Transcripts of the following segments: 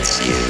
yes, you,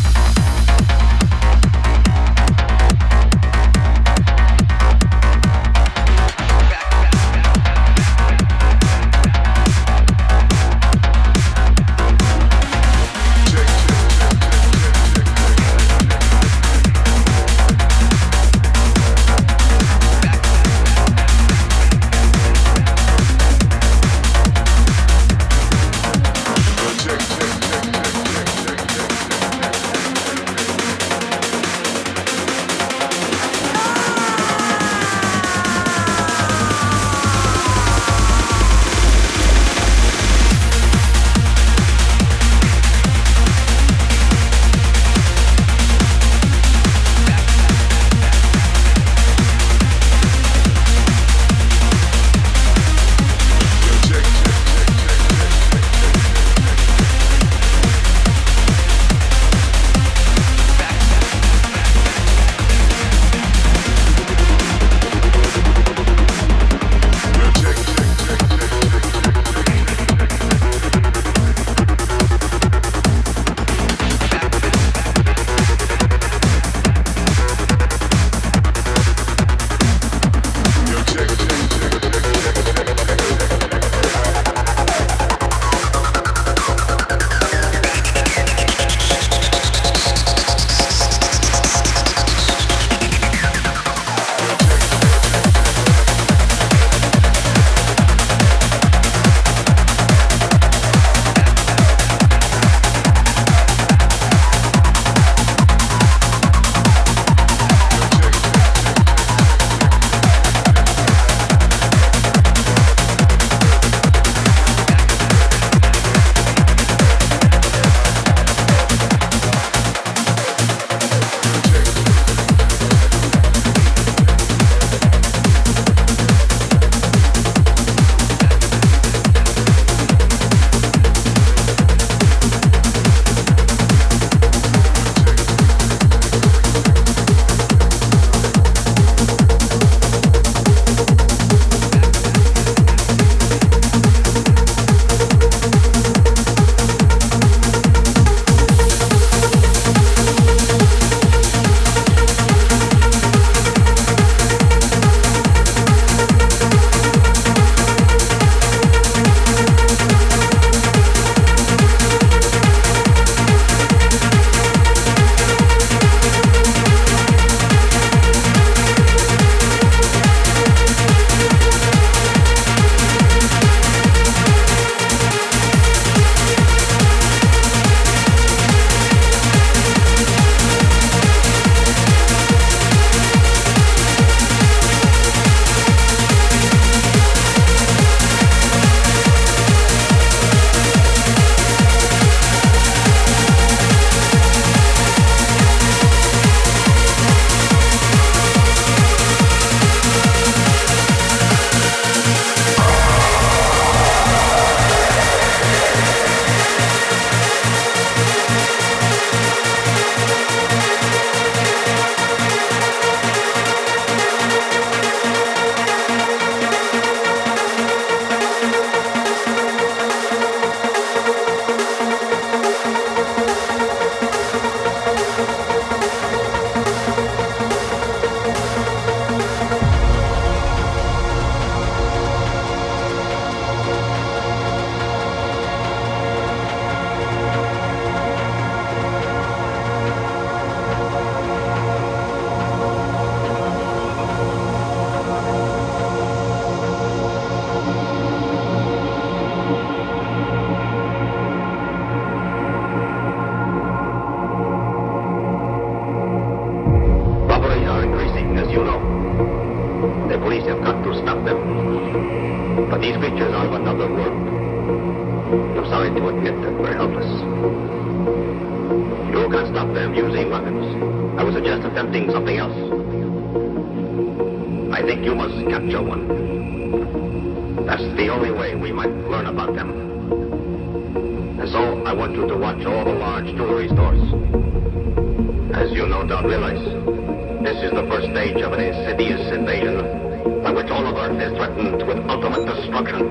ultimate destruction.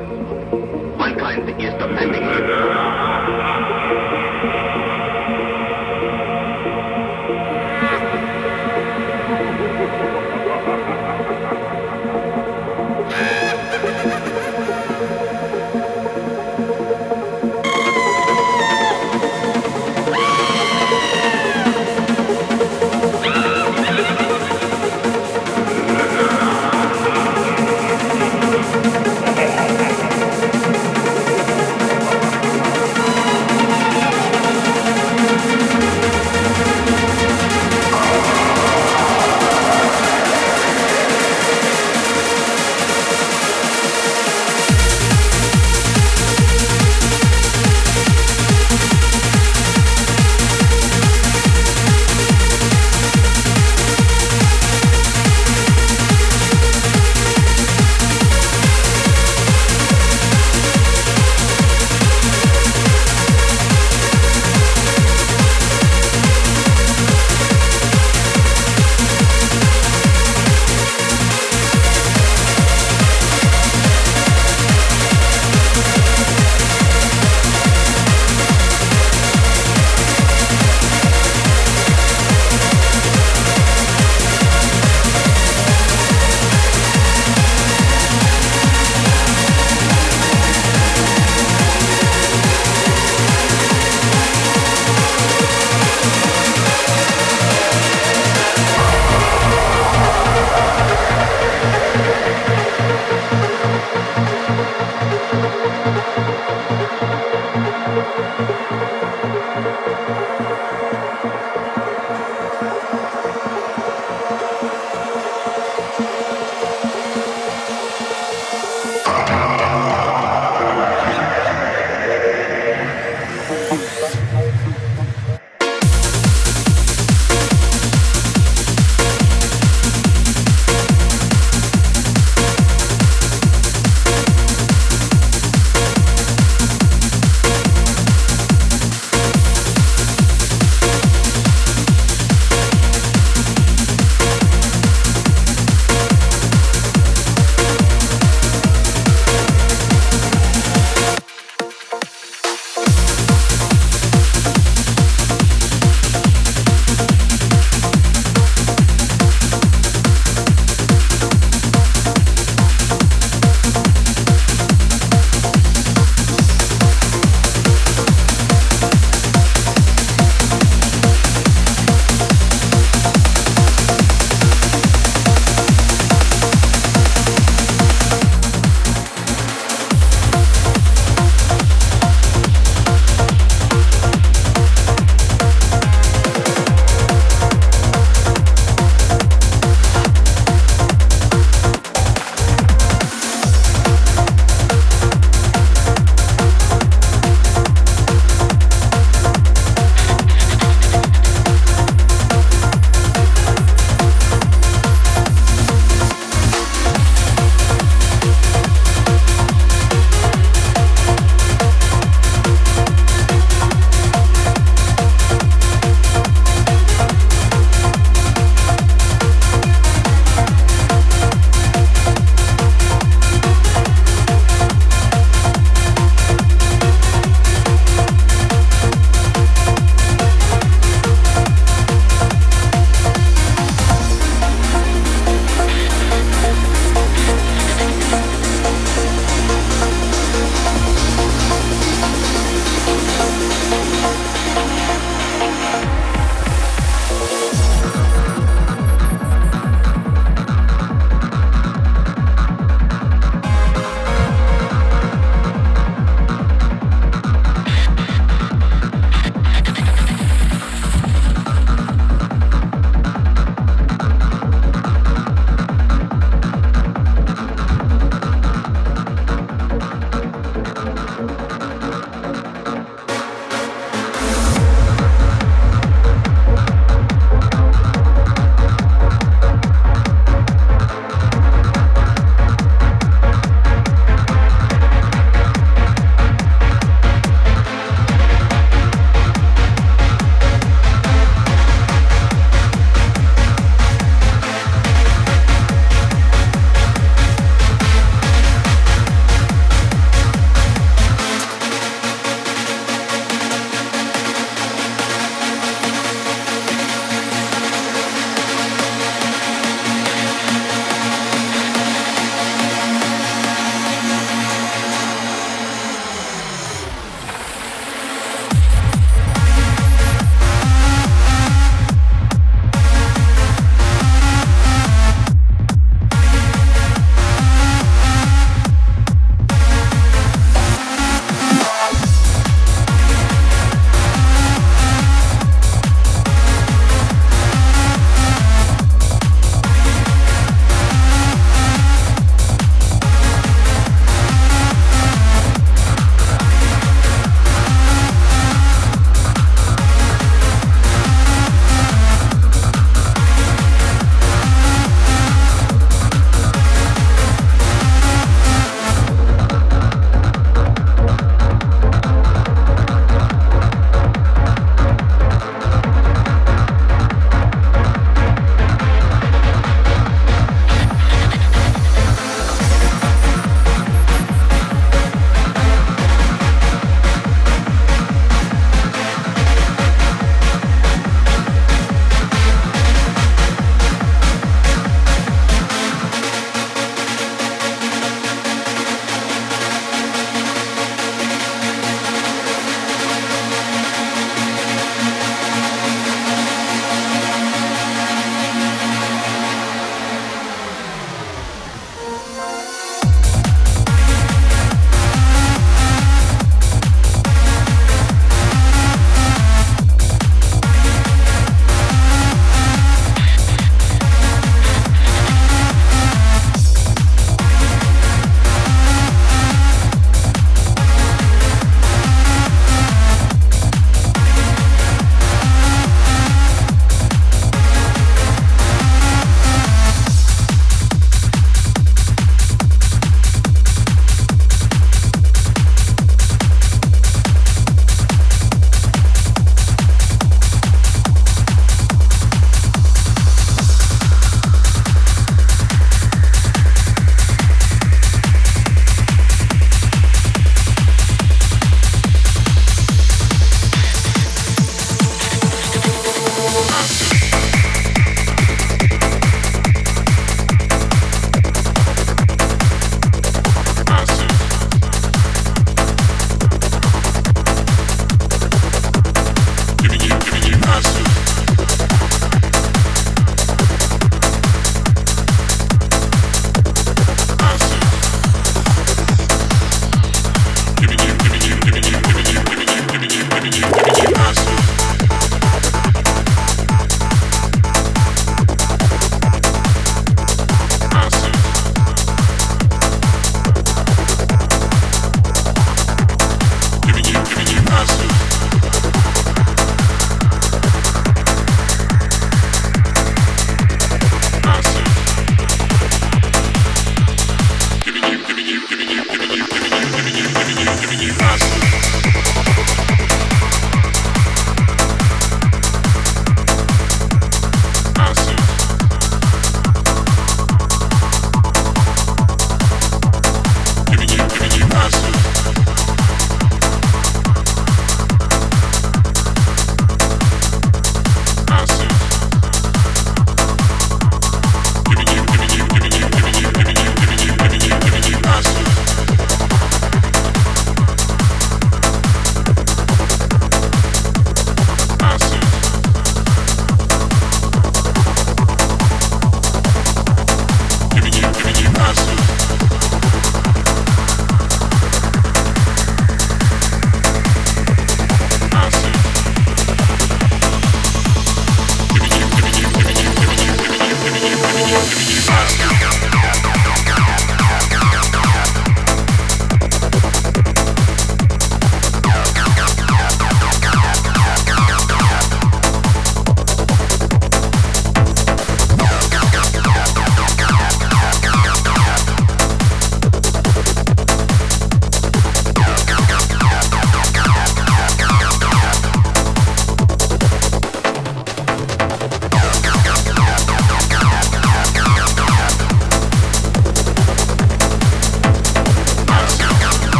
Mankind is defending